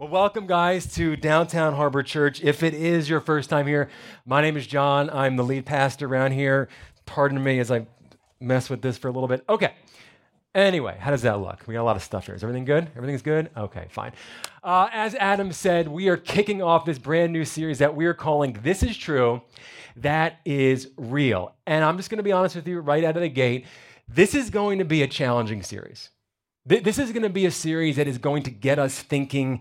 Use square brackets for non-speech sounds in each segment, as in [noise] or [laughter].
Well, welcome, guys, to Downtown Harbor Church. If it is your first time here, my name is John. I'm the lead pastor around here. Pardon me as I mess with this for a little bit. Okay. Anyway, how does that look? We got a lot of stuff here. Is everything good? Everything's good? Okay, fine. Uh, as Adam said, we are kicking off this brand new series that we are calling This is True, That is Real. And I'm just going to be honest with you right out of the gate. This is going to be a challenging series. This is going to be a series that is going to get us thinking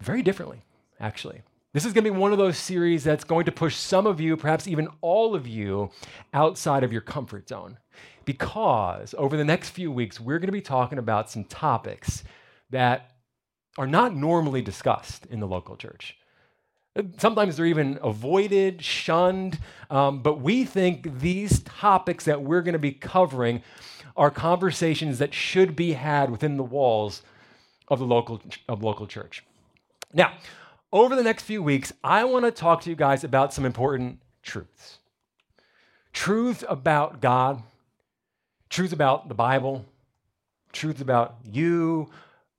very differently, actually. This is going to be one of those series that's going to push some of you, perhaps even all of you, outside of your comfort zone. Because over the next few weeks, we're going to be talking about some topics that are not normally discussed in the local church. Sometimes they're even avoided, shunned, um, but we think these topics that we're going to be covering are conversations that should be had within the walls of the local, of local church. Now, over the next few weeks, I want to talk to you guys about some important truths. Truths about God, truths about the Bible, truths about you,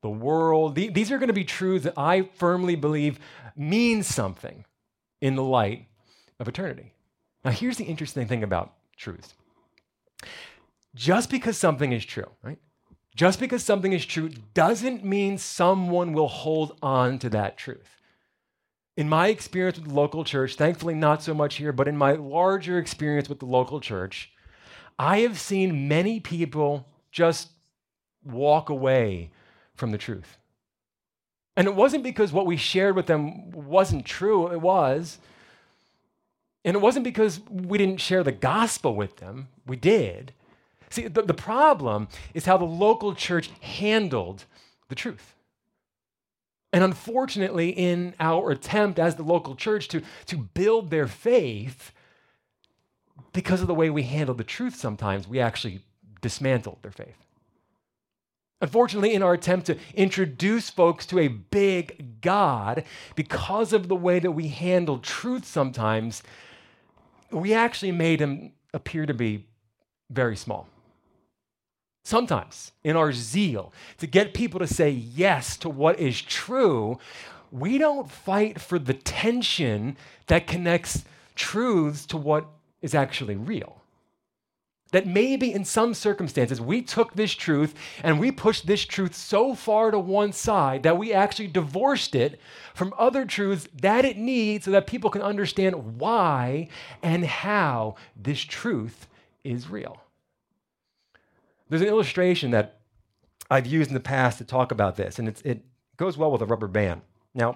the world. These are going to be truths that I firmly believe mean something in the light of eternity. Now, here's the interesting thing about truths. Just because something is true, right? Just because something is true doesn't mean someone will hold on to that truth. In my experience with the local church, thankfully not so much here, but in my larger experience with the local church, I have seen many people just walk away from the truth. And it wasn't because what we shared with them wasn't true, it was. And it wasn't because we didn't share the gospel with them, we did. See, the, the problem is how the local church handled the truth. And unfortunately, in our attempt as the local church to, to build their faith, because of the way we handle the truth sometimes, we actually dismantled their faith. Unfortunately, in our attempt to introduce folks to a big God, because of the way that we handle truth sometimes, we actually made him appear to be very small. Sometimes, in our zeal to get people to say yes to what is true, we don't fight for the tension that connects truths to what is actually real. That maybe in some circumstances we took this truth and we pushed this truth so far to one side that we actually divorced it from other truths that it needs so that people can understand why and how this truth is real. There's an illustration that I've used in the past to talk about this, and it goes well with a rubber band. Now,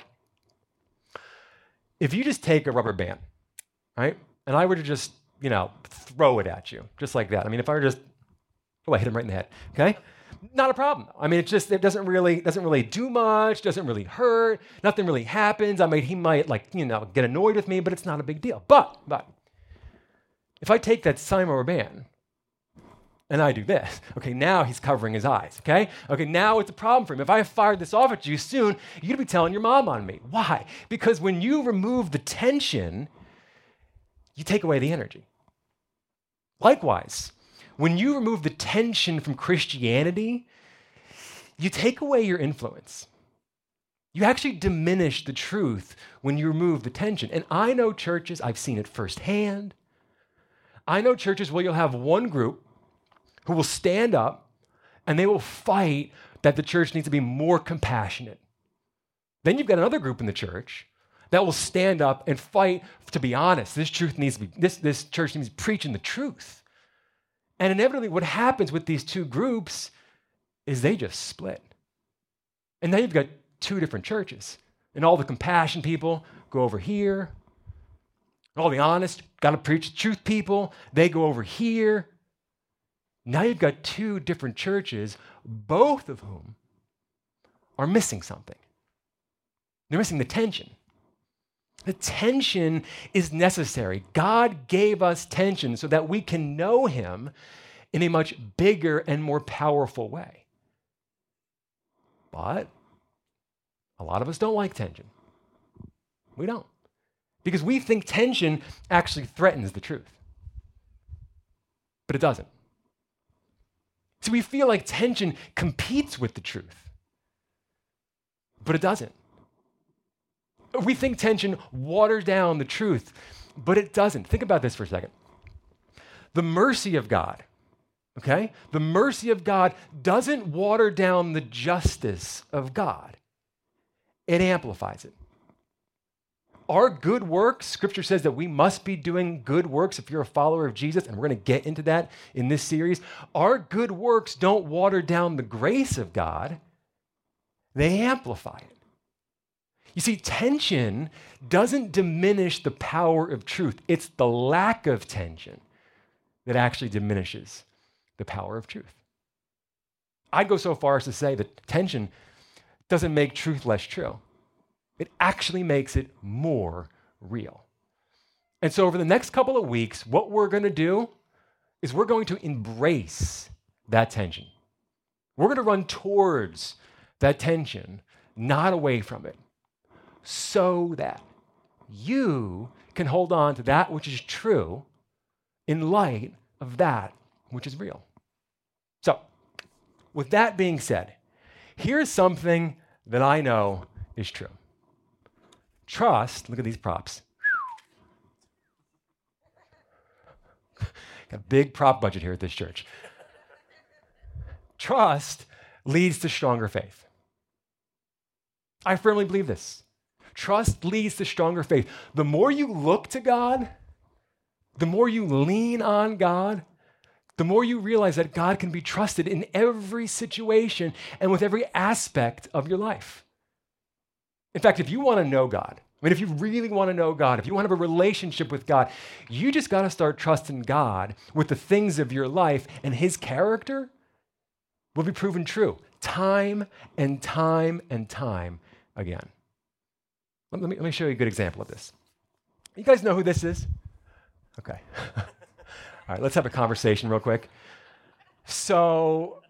if you just take a rubber band, right, and I were to just, you know, throw it at you, just like that. I mean, if I were just, oh, I hit him right in the head, okay? Not a problem. I mean, it just it doesn't really doesn't really do much, doesn't really hurt, nothing really happens. I mean, he might like you know get annoyed with me, but it's not a big deal. But but if I take that same rubber band and I do this. Okay, now he's covering his eyes. Okay? Okay, now it's a problem for him. If I fired this off at you soon, you'd be telling your mom on me. Why? Because when you remove the tension, you take away the energy. Likewise, when you remove the tension from Christianity, you take away your influence. You actually diminish the truth when you remove the tension. And I know churches, I've seen it firsthand. I know churches where you'll have one group who will stand up and they will fight that the church needs to be more compassionate. Then you've got another group in the church that will stand up and fight to be honest. This truth needs to be, this, this church needs to be preaching the truth. And inevitably, what happens with these two groups is they just split. And now you've got two different churches. And all the compassion people go over here. And all the honest, got to preach the truth people, they go over here. Now you've got two different churches, both of whom are missing something. They're missing the tension. The tension is necessary. God gave us tension so that we can know Him in a much bigger and more powerful way. But a lot of us don't like tension. We don't. Because we think tension actually threatens the truth. But it doesn't. So we feel like tension competes with the truth. but it doesn't. We think tension waters down the truth, but it doesn't. Think about this for a second. The mercy of God, okay? The mercy of God doesn't water down the justice of God, it amplifies it. Our good works, scripture says that we must be doing good works if you're a follower of Jesus, and we're going to get into that in this series. Our good works don't water down the grace of God, they amplify it. You see, tension doesn't diminish the power of truth, it's the lack of tension that actually diminishes the power of truth. I'd go so far as to say that tension doesn't make truth less true, it actually makes it more real. And so, over the next couple of weeks, what we're going to do is we're going to embrace that tension. We're going to run towards that tension, not away from it so that you can hold on to that which is true in light of that which is real. So, with that being said, here's something that I know is true. Trust, look at these props. Got a big prop budget here at this church. Trust leads to stronger faith. I firmly believe this. Trust leads to stronger faith. The more you look to God, the more you lean on God, the more you realize that God can be trusted in every situation and with every aspect of your life. In fact, if you want to know God, I mean, if you really want to know God, if you want to have a relationship with God, you just got to start trusting God with the things of your life, and His character will be proven true time and time and time again. Let me, let me show you a good example of this. You guys know who this is? Okay. [laughs] All right, let's have a conversation real quick. So,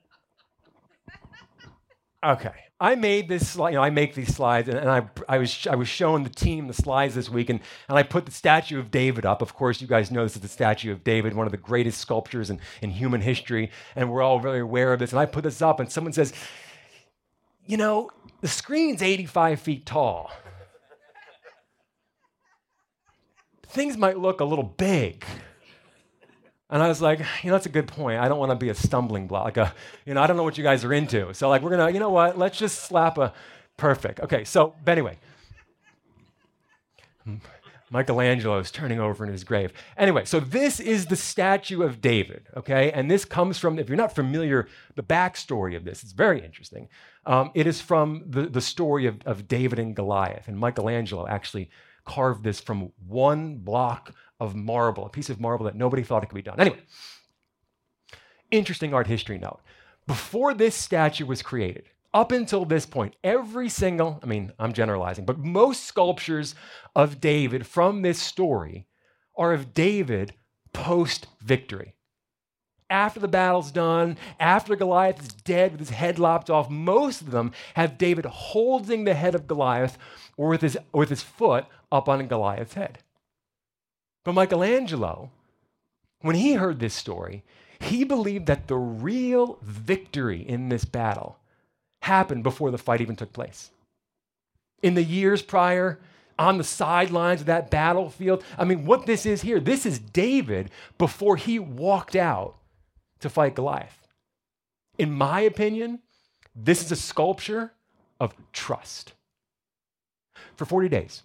okay. I made this slide, you know, I make these slides, and, and, I, I, was, I was showing the team the slides this week, and, and I put the statue of David up. Of course, you guys know this is the statue of David, one of the greatest sculptures in, in human history, and we're all very aware of this. And I put this up, and someone says, You know, the screen's 85 feet tall. things might look a little big. And I was like, you know, that's a good point. I don't want to be a stumbling block. Like a, you know, I don't know what you guys are into. So like, we're gonna, you know what? Let's just slap a perfect. Okay. So, but anyway, Michelangelo is turning over in his grave. Anyway, so this is the statue of David. Okay, and this comes from. If you're not familiar, the backstory of this, it's very interesting. Um, it is from the the story of, of David and Goliath, and Michelangelo actually carved this from one block of marble, a piece of marble that nobody thought it could be done. Anyway, interesting art history note. Before this statue was created, up until this point, every single, I mean, I'm generalizing, but most sculptures of David from this story are of David post victory. After the battle's done, after Goliath is dead with his head lopped off, most of them have David holding the head of Goliath or with his, with his foot up on Goliath's head. But Michelangelo, when he heard this story, he believed that the real victory in this battle happened before the fight even took place. In the years prior, on the sidelines of that battlefield, I mean, what this is here, this is David before he walked out to fight Goliath. In my opinion, this is a sculpture of trust. For 40 days,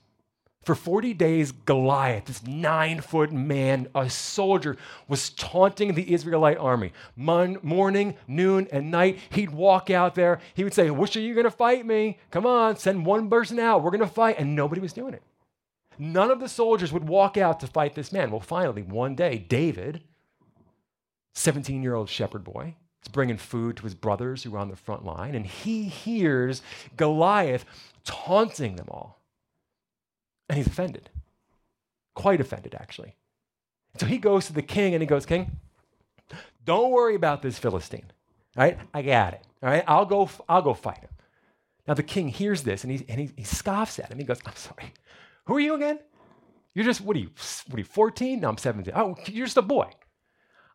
for 40 days, Goliath, this nine foot man, a soldier, was taunting the Israelite army. Mon- morning, noon, and night, he'd walk out there. He would say, Which are you going to fight me? Come on, send one person out. We're going to fight. And nobody was doing it. None of the soldiers would walk out to fight this man. Well, finally, one day, David, 17 year old shepherd boy, is bringing food to his brothers who are on the front line, and he hears Goliath taunting them all. And he's offended, quite offended, actually. So he goes to the king and he goes, King, don't worry about this Philistine. All right, I got it. All right, I'll go, I'll go fight him. Now the king hears this and he, and he, he scoffs at him. He goes, I'm sorry. Who are you again? You're just, what are you, what are you, 14? No, I'm 17. Oh, you're just a boy.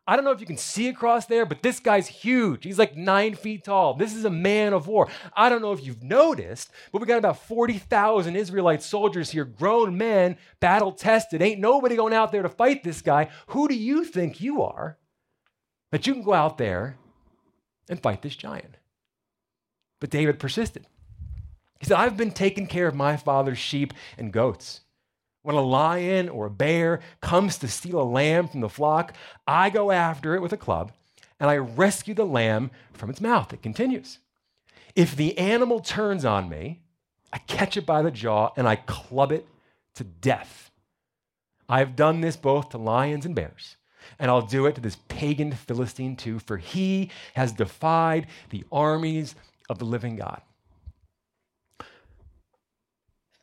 I don't know if you can see across there, but this guy's huge. He's like nine feet tall. This is a man of war. I don't know if you've noticed, but we got about 40,000 Israelite soldiers here, grown men, battle tested. Ain't nobody going out there to fight this guy. Who do you think you are that you can go out there and fight this giant? But David persisted. He said, I've been taking care of my father's sheep and goats. When a lion or a bear comes to steal a lamb from the flock, I go after it with a club and I rescue the lamb from its mouth. It continues. If the animal turns on me, I catch it by the jaw and I club it to death. I have done this both to lions and bears, and I'll do it to this pagan Philistine too, for he has defied the armies of the living God.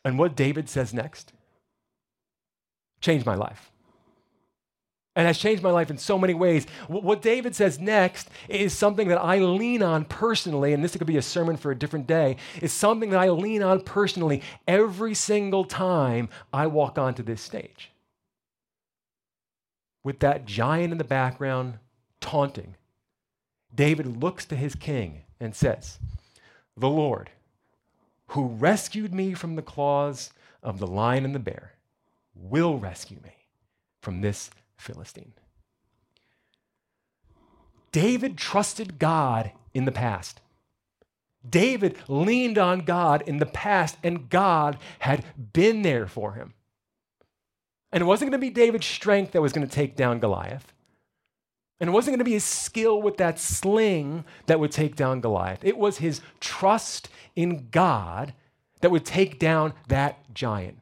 And what David says next changed my life. And has changed my life in so many ways. What David says next is something that I lean on personally, and this could be a sermon for a different day, is something that I lean on personally every single time I walk onto this stage. With that giant in the background taunting, David looks to his king and says, The Lord, who rescued me from the claws of the lion and the bear, will rescue me from this Philistine. David trusted God in the past. David leaned on God in the past, and God had been there for him. And it wasn't going to be David's strength that was going to take down Goliath. And it wasn't going to be his skill with that sling that would take down Goliath. It was his trust in God that would take down that giant.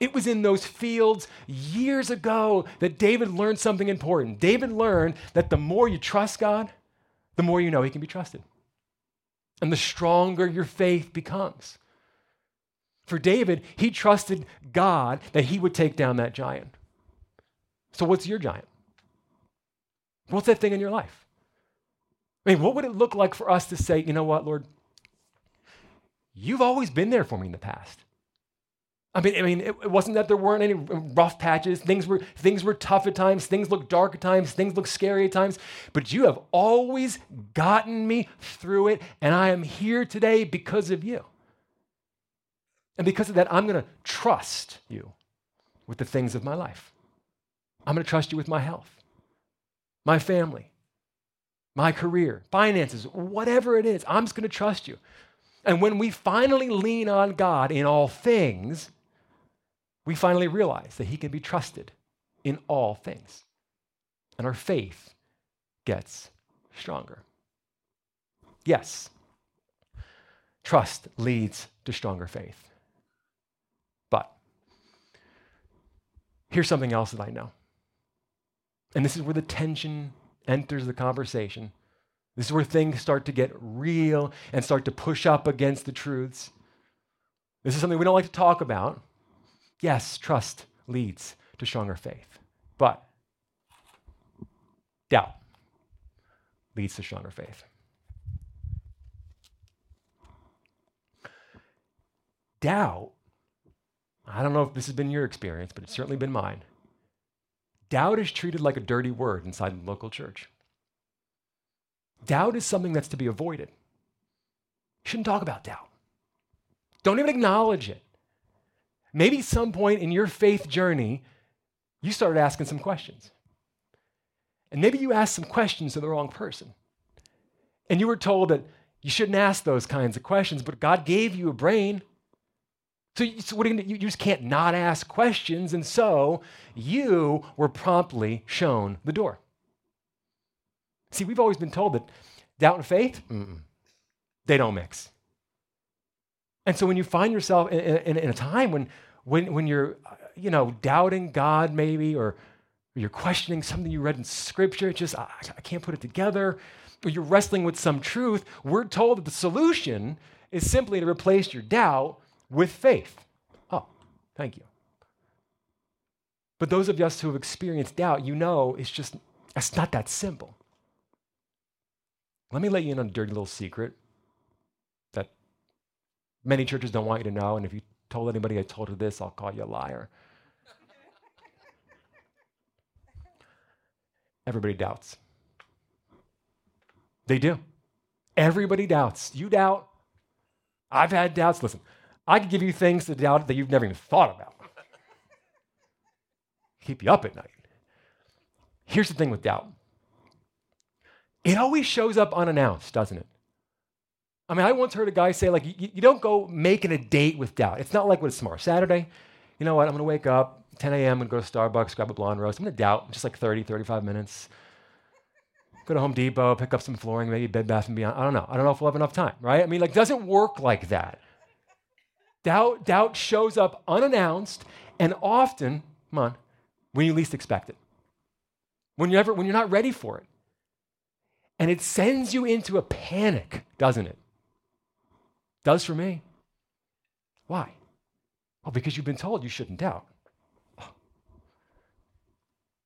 It was in those fields years ago that David learned something important. David learned that the more you trust God, the more you know he can be trusted. And the stronger your faith becomes. For David, he trusted God that he would take down that giant. So, what's your giant? What's that thing in your life? I mean, what would it look like for us to say, you know what, Lord? You've always been there for me in the past. I mean, I mean, it, it, wasn't that there weren't any rough patches. Things were things were tough at times. Things looked dark at times. Things looked scary at times. But you have always gotten me through it, and I am here today because of you. And because of that, I'm going to trust you with the things of my life. I'm going to trust you with my health, my family, my career, finances, whatever it is. I'm just going to trust you. And when we finally lean on God in all things, we finally realize that He can be trusted in all things. And our faith gets stronger. Yes, trust leads to stronger faith. But here's something else that I know. And this is where the tension enters the conversation. This is where things start to get real and start to push up against the truths. This is something we don't like to talk about Yes, trust leads to stronger faith, but doubt leads to stronger faith. Doubt, I don't know if this has been your experience, but it's certainly been mine. Doubt is treated like a dirty word inside the local church. Doubt is something that's to be avoided. You shouldn't talk about doubt. Don't even acknowledge it. Maybe some point in your faith journey, you started asking some questions. And maybe you asked some questions to the wrong person. And you were told that you shouldn't ask those kinds of questions, but God gave you a brain. So, you, so what are you, you, you just can't not ask questions. And so you were promptly shown the door. See, we've always been told that doubt and faith, they don't mix. And so when you find yourself in, in, in, a time when, when, when you're, you know, doubting God maybe, or you're questioning something you read in Scripture, it's just, I, I can't put it together, or you're wrestling with some truth, we're told that the solution is simply to replace your doubt with faith. Oh, thank you. But those of us who have experienced doubt, you know it's just, it's not that simple. Let me let you in on a dirty little secret many churches don't want you to know, and if you told anybody I told you this, I'll call you a liar. Everybody doubts. They do. Everybody doubts. You doubt. I've had doubts. Listen, I could give you things to doubt that you've never even thought about. Keep you up at night. Here's the thing with doubt it always shows up unannounced, doesn't it? I mean, I once heard a guy say, like, you, don't go making a date with doubt. It's not like what it's tomorrow, Saturday. You know what? I'm going to wake up, 10 a.m., to go to Starbucks, grab a blonde roast. I'm going to doubt, just like 30, 35 minutes. Go to Home Depot, pick up some flooring, maybe Bed Bath & Beyond. I don't know. I don't know if we'll have enough time, right? I mean, like, doesn't work like that. Doubt, doubt shows up unannounced and often, come on, when you least expect it. When you're, ever, when you're not ready for it. And it sends you into a panic, doesn't it? Does for me. Why? Well, because you've been told you shouldn't doubt.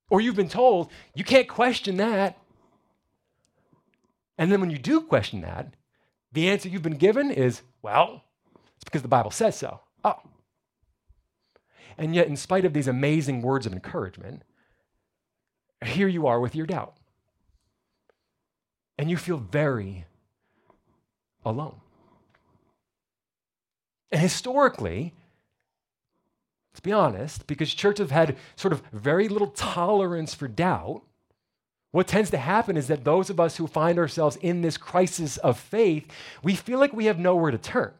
Or you've been told you can't question that. And then when you do question that, the answer you've been given is, well, it's because the Bible says so. Oh. And yet, in spite of these amazing words of encouragement, here you are with your doubt and you feel very alone. And historically, let's be honest, because churches have had sort of very little tolerance for doubt, what tends to happen is that those of us who find ourselves in this crisis of faith, we feel like we have nowhere to turn.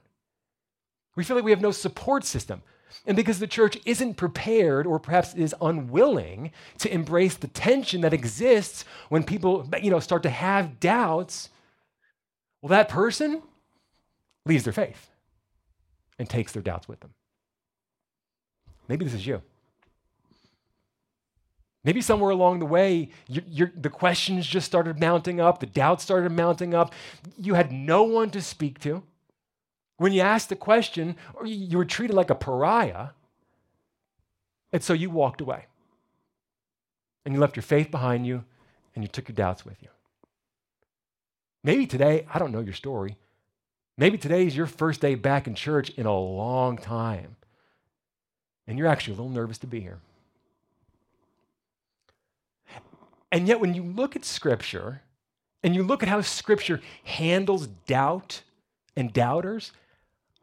We feel like we have no support system. And because the church isn't prepared or perhaps is unwilling to embrace the tension that exists when people you know, start to have doubts, well, that person leaves their faith and takes their doubts with them. Maybe this is you. Maybe somewhere along the way, you're, you're, the questions just started mounting up, the doubts started mounting up. You had no one to speak to. When you asked the question, you were treated like a pariah. And so you walked away. And you left your faith behind you and you took your doubts with you. Maybe today, I don't know your story. Maybe today is your first day back in church in a long time. And you're actually a little nervous to be here. And yet, when you look at Scripture and you look at how Scripture handles doubt and doubters,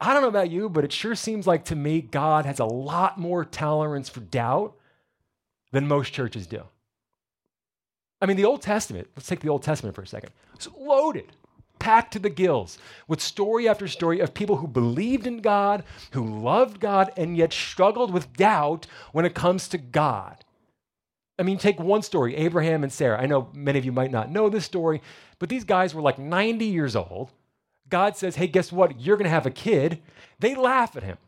I don't know about you, but it sure seems like to me God has a lot more tolerance for doubt than most churches do. I mean, the Old Testament, let's take the Old Testament for a second, it's loaded, packed to the gills with story after story of people who believed in God, who loved God, and yet struggled with doubt when it comes to God. I mean, take one story Abraham and Sarah. I know many of you might not know this story, but these guys were like 90 years old God says, hey, guess what? You're going to have a kid. They laugh at him.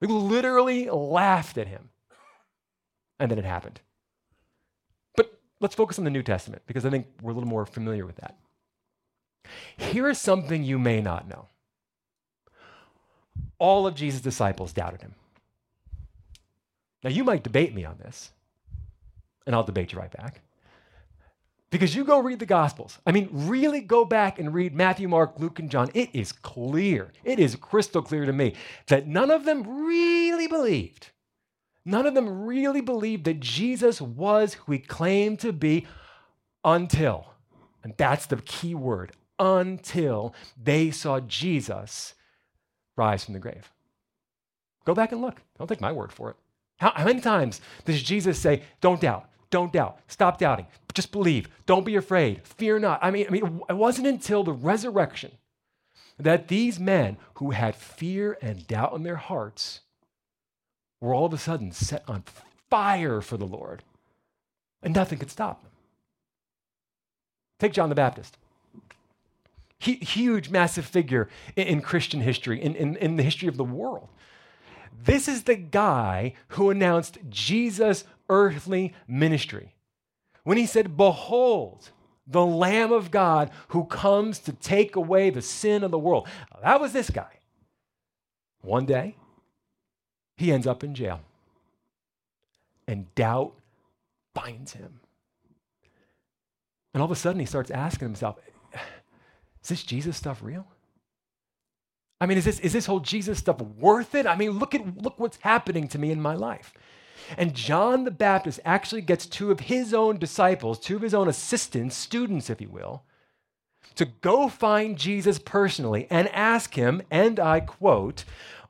They literally laughed at him. And then it happened. But let's focus on the New Testament because I think we're a little more familiar with that. Here is something you may not know all of Jesus' disciples doubted him. Now, you might debate me on this, and I'll debate you right back. Because you go read the Gospels. I mean, really go back and read Matthew, Mark, Luke, and John. It is clear, it is crystal clear to me that none of them really believed. None of them really believed that Jesus was who he claimed to be until, and that's the key word, until they saw Jesus rise from the grave. Go back and look. Don't take my word for it. How, how many times does Jesus say, Don't doubt, don't doubt. Stop doubting. Just believe. Don't be afraid. Fear not. I mean, I mean, it wasn't until the resurrection that these men who had fear and doubt in their hearts were all of a sudden set on fire for the Lord. And nothing could stop them. Take John the Baptist. Huge, massive figure in, in Christian history, in, in, in the history of the world. This is the guy who announced Jesus' earthly ministry. When he said, Behold, the Lamb of God who comes to take away the sin of the world. That was this guy. One day, he ends up in jail, and doubt binds him. And all of a sudden, he starts asking himself, Is this Jesus stuff real? I mean, is this, is this whole Jesus stuff worth it? I mean, look at look what's happening to me in my life. And John the Baptist actually gets two of his own disciples, two of his own assistants, students, if you will, to go find Jesus personally and ask him, and I quote,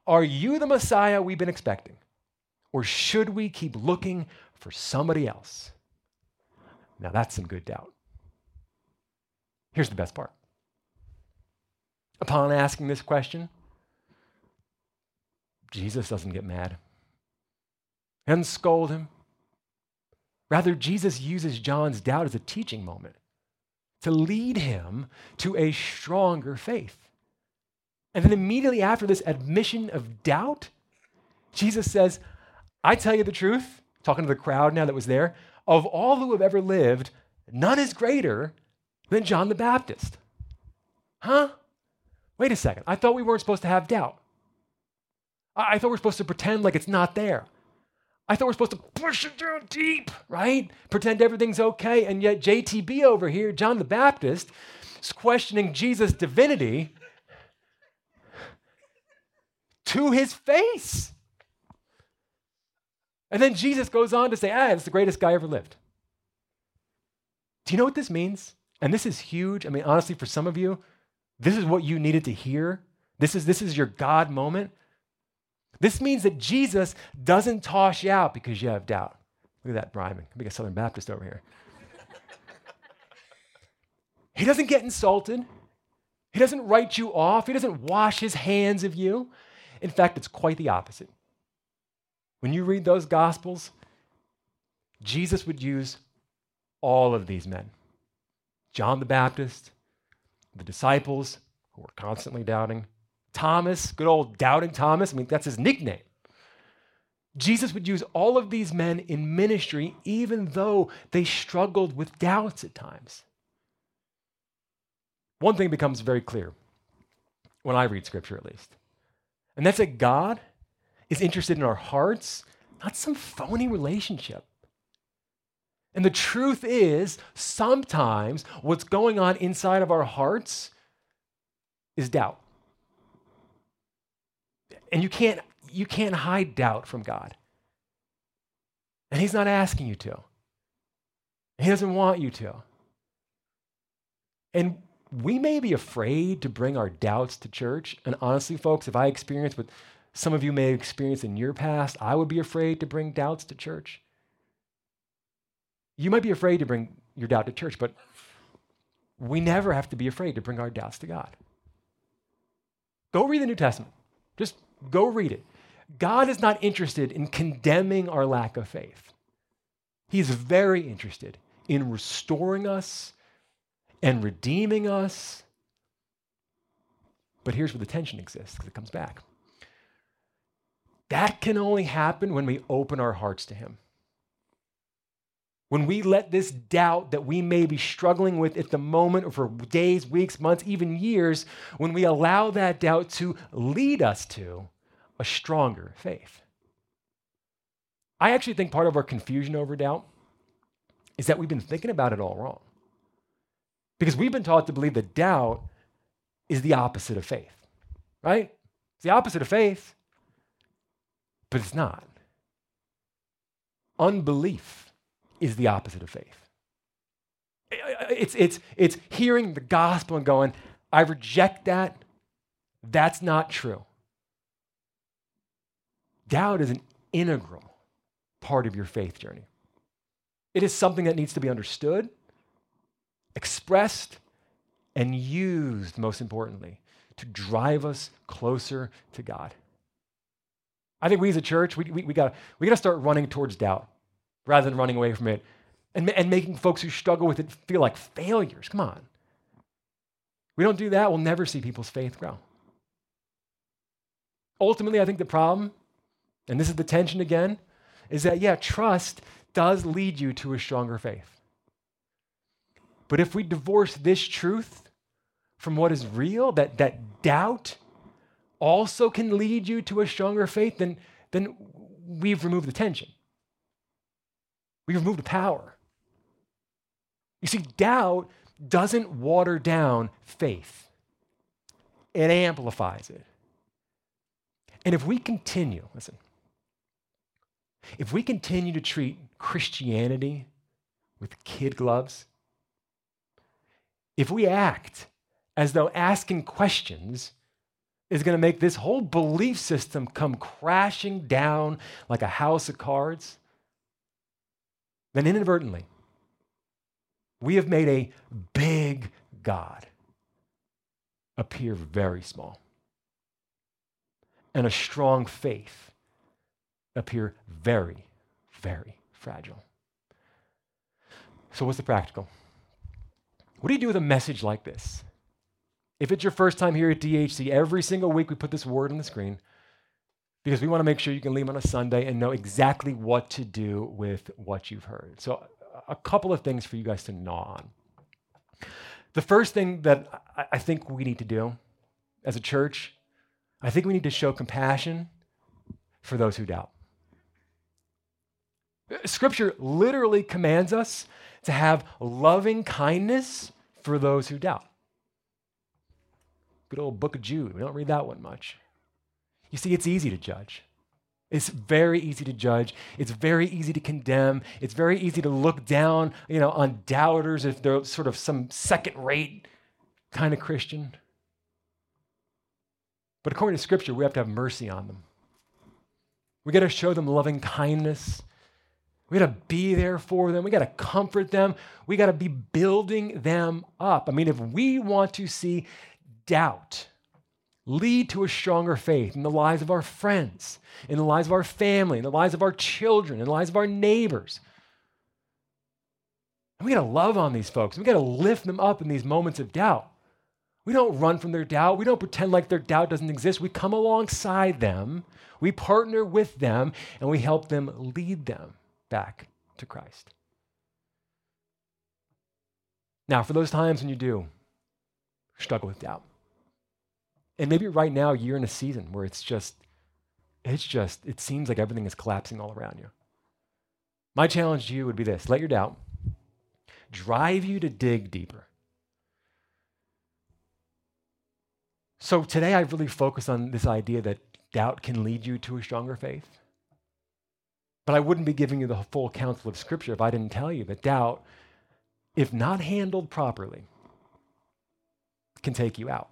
Are you the Messiah we've been expecting? Or should we keep looking for somebody else? Now that's some good doubt. Here's the best part. Upon asking this question, Jesus doesn't get mad and scold him. Rather, Jesus uses John's doubt as a teaching moment to lead him to a stronger faith. And then immediately after this admission of doubt, Jesus says, I tell you the truth, talking to the crowd now that was there, of all who have ever lived, none is greater than John the Baptist. Huh? Wait a second. I thought we weren't supposed to have doubt. I, I thought we we're supposed to pretend like it's not there. I thought we we're supposed to push it down deep, right? Pretend everything's okay. And yet, JTB over here, John the Baptist, is questioning Jesus' divinity to his face. And then Jesus goes on to say, ah, it's the greatest guy ever lived. Do you know what this means? And this is huge. I mean, honestly, for some of you, this is what you needed to hear. This is, this is your God moment. This means that Jesus doesn't toss you out because you have doubt. Look at that rhyming. Make a Southern Baptist over here. [laughs] he doesn't get insulted. He doesn't write you off. He doesn't wash his hands of you. In fact, it's quite the opposite. When you read those gospels, Jesus would use all of these men John the Baptist, the disciples who were constantly doubting, Thomas, good old doubting Thomas. I mean, that's his nickname. Jesus would use all of these men in ministry, even though they struggled with doubts at times. One thing becomes very clear when I read scripture, at least, and that's that God is interested in our hearts, not some phony relationship. And the truth is, sometimes what's going on inside of our hearts is doubt. And you can't, you can't hide doubt from God. And He's not asking you to. He doesn't want you to. And we may be afraid to bring our doubts to church. And honestly, folks, if I experience what some of you may have experienced in your past, I would be afraid to bring doubts to church. You might be afraid to bring your doubt to church, but we never have to be afraid to bring our doubts to God. Go read the New Testament. Just Go read it. God is not interested in condemning our lack of faith. He's very interested in restoring us and redeeming us. But here's where the tension exists because it comes back. That can only happen when we open our hearts to Him. When we let this doubt that we may be struggling with at the moment or for days, weeks, months, even years, when we allow that doubt to lead us to a stronger faith. I actually think part of our confusion over doubt is that we've been thinking about it all wrong. Because we've been taught to believe that doubt is the opposite of faith, right? It's the opposite of faith, but it's not. Unbelief is the opposite of faith. It's, it's, it's hearing the gospel and going, I reject that. That's not true. Doubt is an integral part of your faith journey. It is something that needs to be understood, expressed, and used, most importantly, to drive us closer to God. I think we as a church, we, we, we got we to start running towards doubt rather than running away from it and, and making folks who struggle with it feel like failures. Come on. We don't do that, we'll never see people's faith grow. Ultimately, I think the problem, and this is the tension again, is that, yeah, trust does lead you to a stronger faith. But if we divorce this truth from what is real, that, that doubt also can lead you to a stronger faith, then, then we've removed the tension. We remove the power. You see, doubt doesn't water down faith, it amplifies it. And if we continue, listen, if we continue to treat Christianity with kid gloves, if we act as though asking questions is going to make this whole belief system come crashing down like a house of cards, then inadvertently, we have made a big God appear very small and a strong faith appear very, very fragile. So, what's the practical? What do you do with a message like this? If it's your first time here at DHC, every single week we put this word on the screen because we want to make sure you can leave on a Sunday and know exactly what to do with what you've heard. So, a couple of things for you guys to gnaw on. The first thing that I think we need to do as a church, I think we need to show compassion for those who doubt. Scripture literally commands us to have loving kindness for those who doubt. Good old book of Jude. We don't read that one much. You see, it's easy to judge. It's very easy to judge. It's very easy to condemn. It's very easy to look down, you know, on doubters if they're sort of some second-rate kind of Christian. But according to Scripture, we have to have mercy on them. We got to show them loving kindness. We got to be there for them. We got to comfort them. We got to be building them up. I mean, if we want to see doubt lead to a stronger faith in the lives of our friends, in the lives of our family, in the lives of our children, in the lives of our neighbors. And we got to love on these folks. We got to lift them up in these moments of doubt. We don't run from their doubt. We don't pretend like their doubt doesn't exist. We come alongside them, we partner with them, and we help them lead them back to Christ. Now, for those times when you do struggle with doubt, and maybe right now you're in a season where it's just, it's just, it seems like everything is collapsing all around you. My challenge to you would be this let your doubt drive you to dig deeper. So today I really focus on this idea that doubt can lead you to a stronger faith. But I wouldn't be giving you the full counsel of Scripture if I didn't tell you that doubt, if not handled properly, can take you out.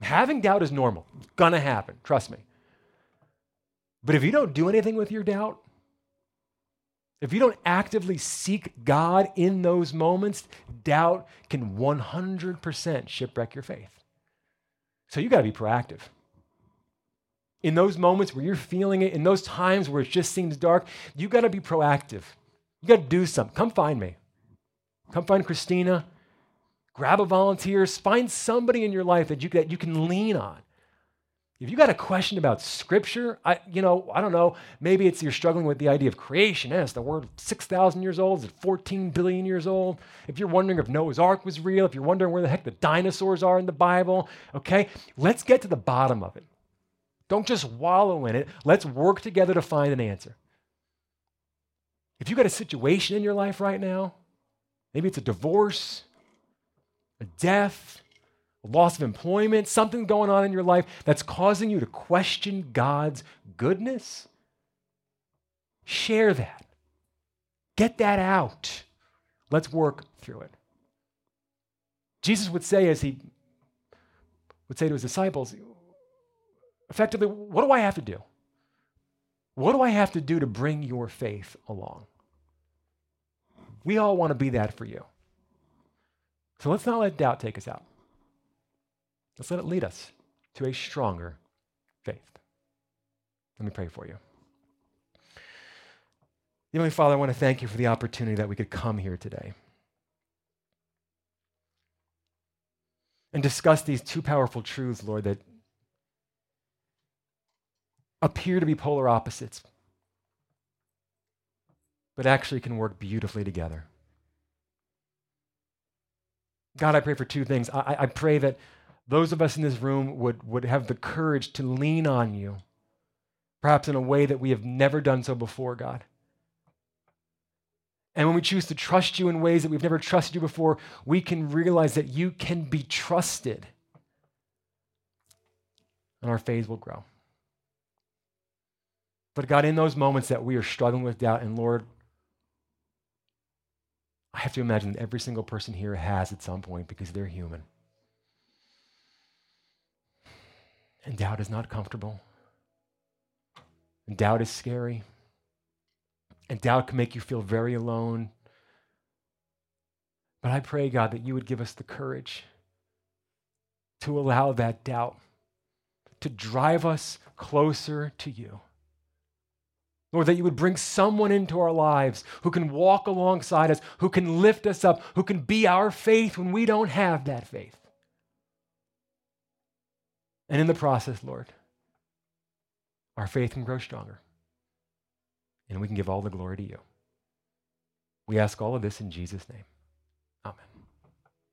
Having doubt is normal. It's gonna happen, trust me. But if you don't do anything with your doubt, if you don't actively seek God in those moments, doubt can 100% shipwreck your faith. So you got to be proactive. In those moments where you're feeling it, in those times where it just seems dark, you got to be proactive. You got to do something. Come find me. Come find Christina grab a volunteer, find somebody in your life that you, that you can lean on. If you got a question about scripture, I, you know, I don't know, maybe it's you're struggling with the idea of creation. Yes, the word 6,000 years old, is it 14 billion years old? If you're wondering if Noah's Ark was real, if you're wondering where the heck the dinosaurs are in the Bible, okay, let's get to the bottom of it. Don't just wallow in it. Let's work together to find an answer. If you got a situation in your life right now, maybe it's a divorce, a death, a loss of employment, something going on in your life that's causing you to question God's goodness, share that. Get that out. Let's work through it. Jesus would say, as he would say to his disciples, effectively, what do I have to do? What do I have to do to bring your faith along? We all want to be that for you. So let's not let doubt take us out. Let's let it lead us to a stronger faith. Let me pray for you. Heavenly Father, I want to thank you for the opportunity that we could come here today and discuss these two powerful truths, Lord, that appear to be polar opposites, but actually can work beautifully together. God, I pray for two things. I, I pray that those of us in this room would, would have the courage to lean on you, perhaps in a way that we have never done so before, God. And when we choose to trust you in ways that we've never trusted you before, we can realize that you can be trusted. And our faith will grow. But God, in those moments that we are struggling with doubt, and Lord, I have to imagine that every single person here has at some point because they're human. And doubt is not comfortable. And doubt is scary. And doubt can make you feel very alone. But I pray, God, that you would give us the courage to allow that doubt to drive us closer to you. Lord, that you would bring someone into our lives who can walk alongside us, who can lift us up, who can be our faith when we don't have that faith. And in the process, Lord, our faith can grow stronger. And we can give all the glory to you. We ask all of this in Jesus' name.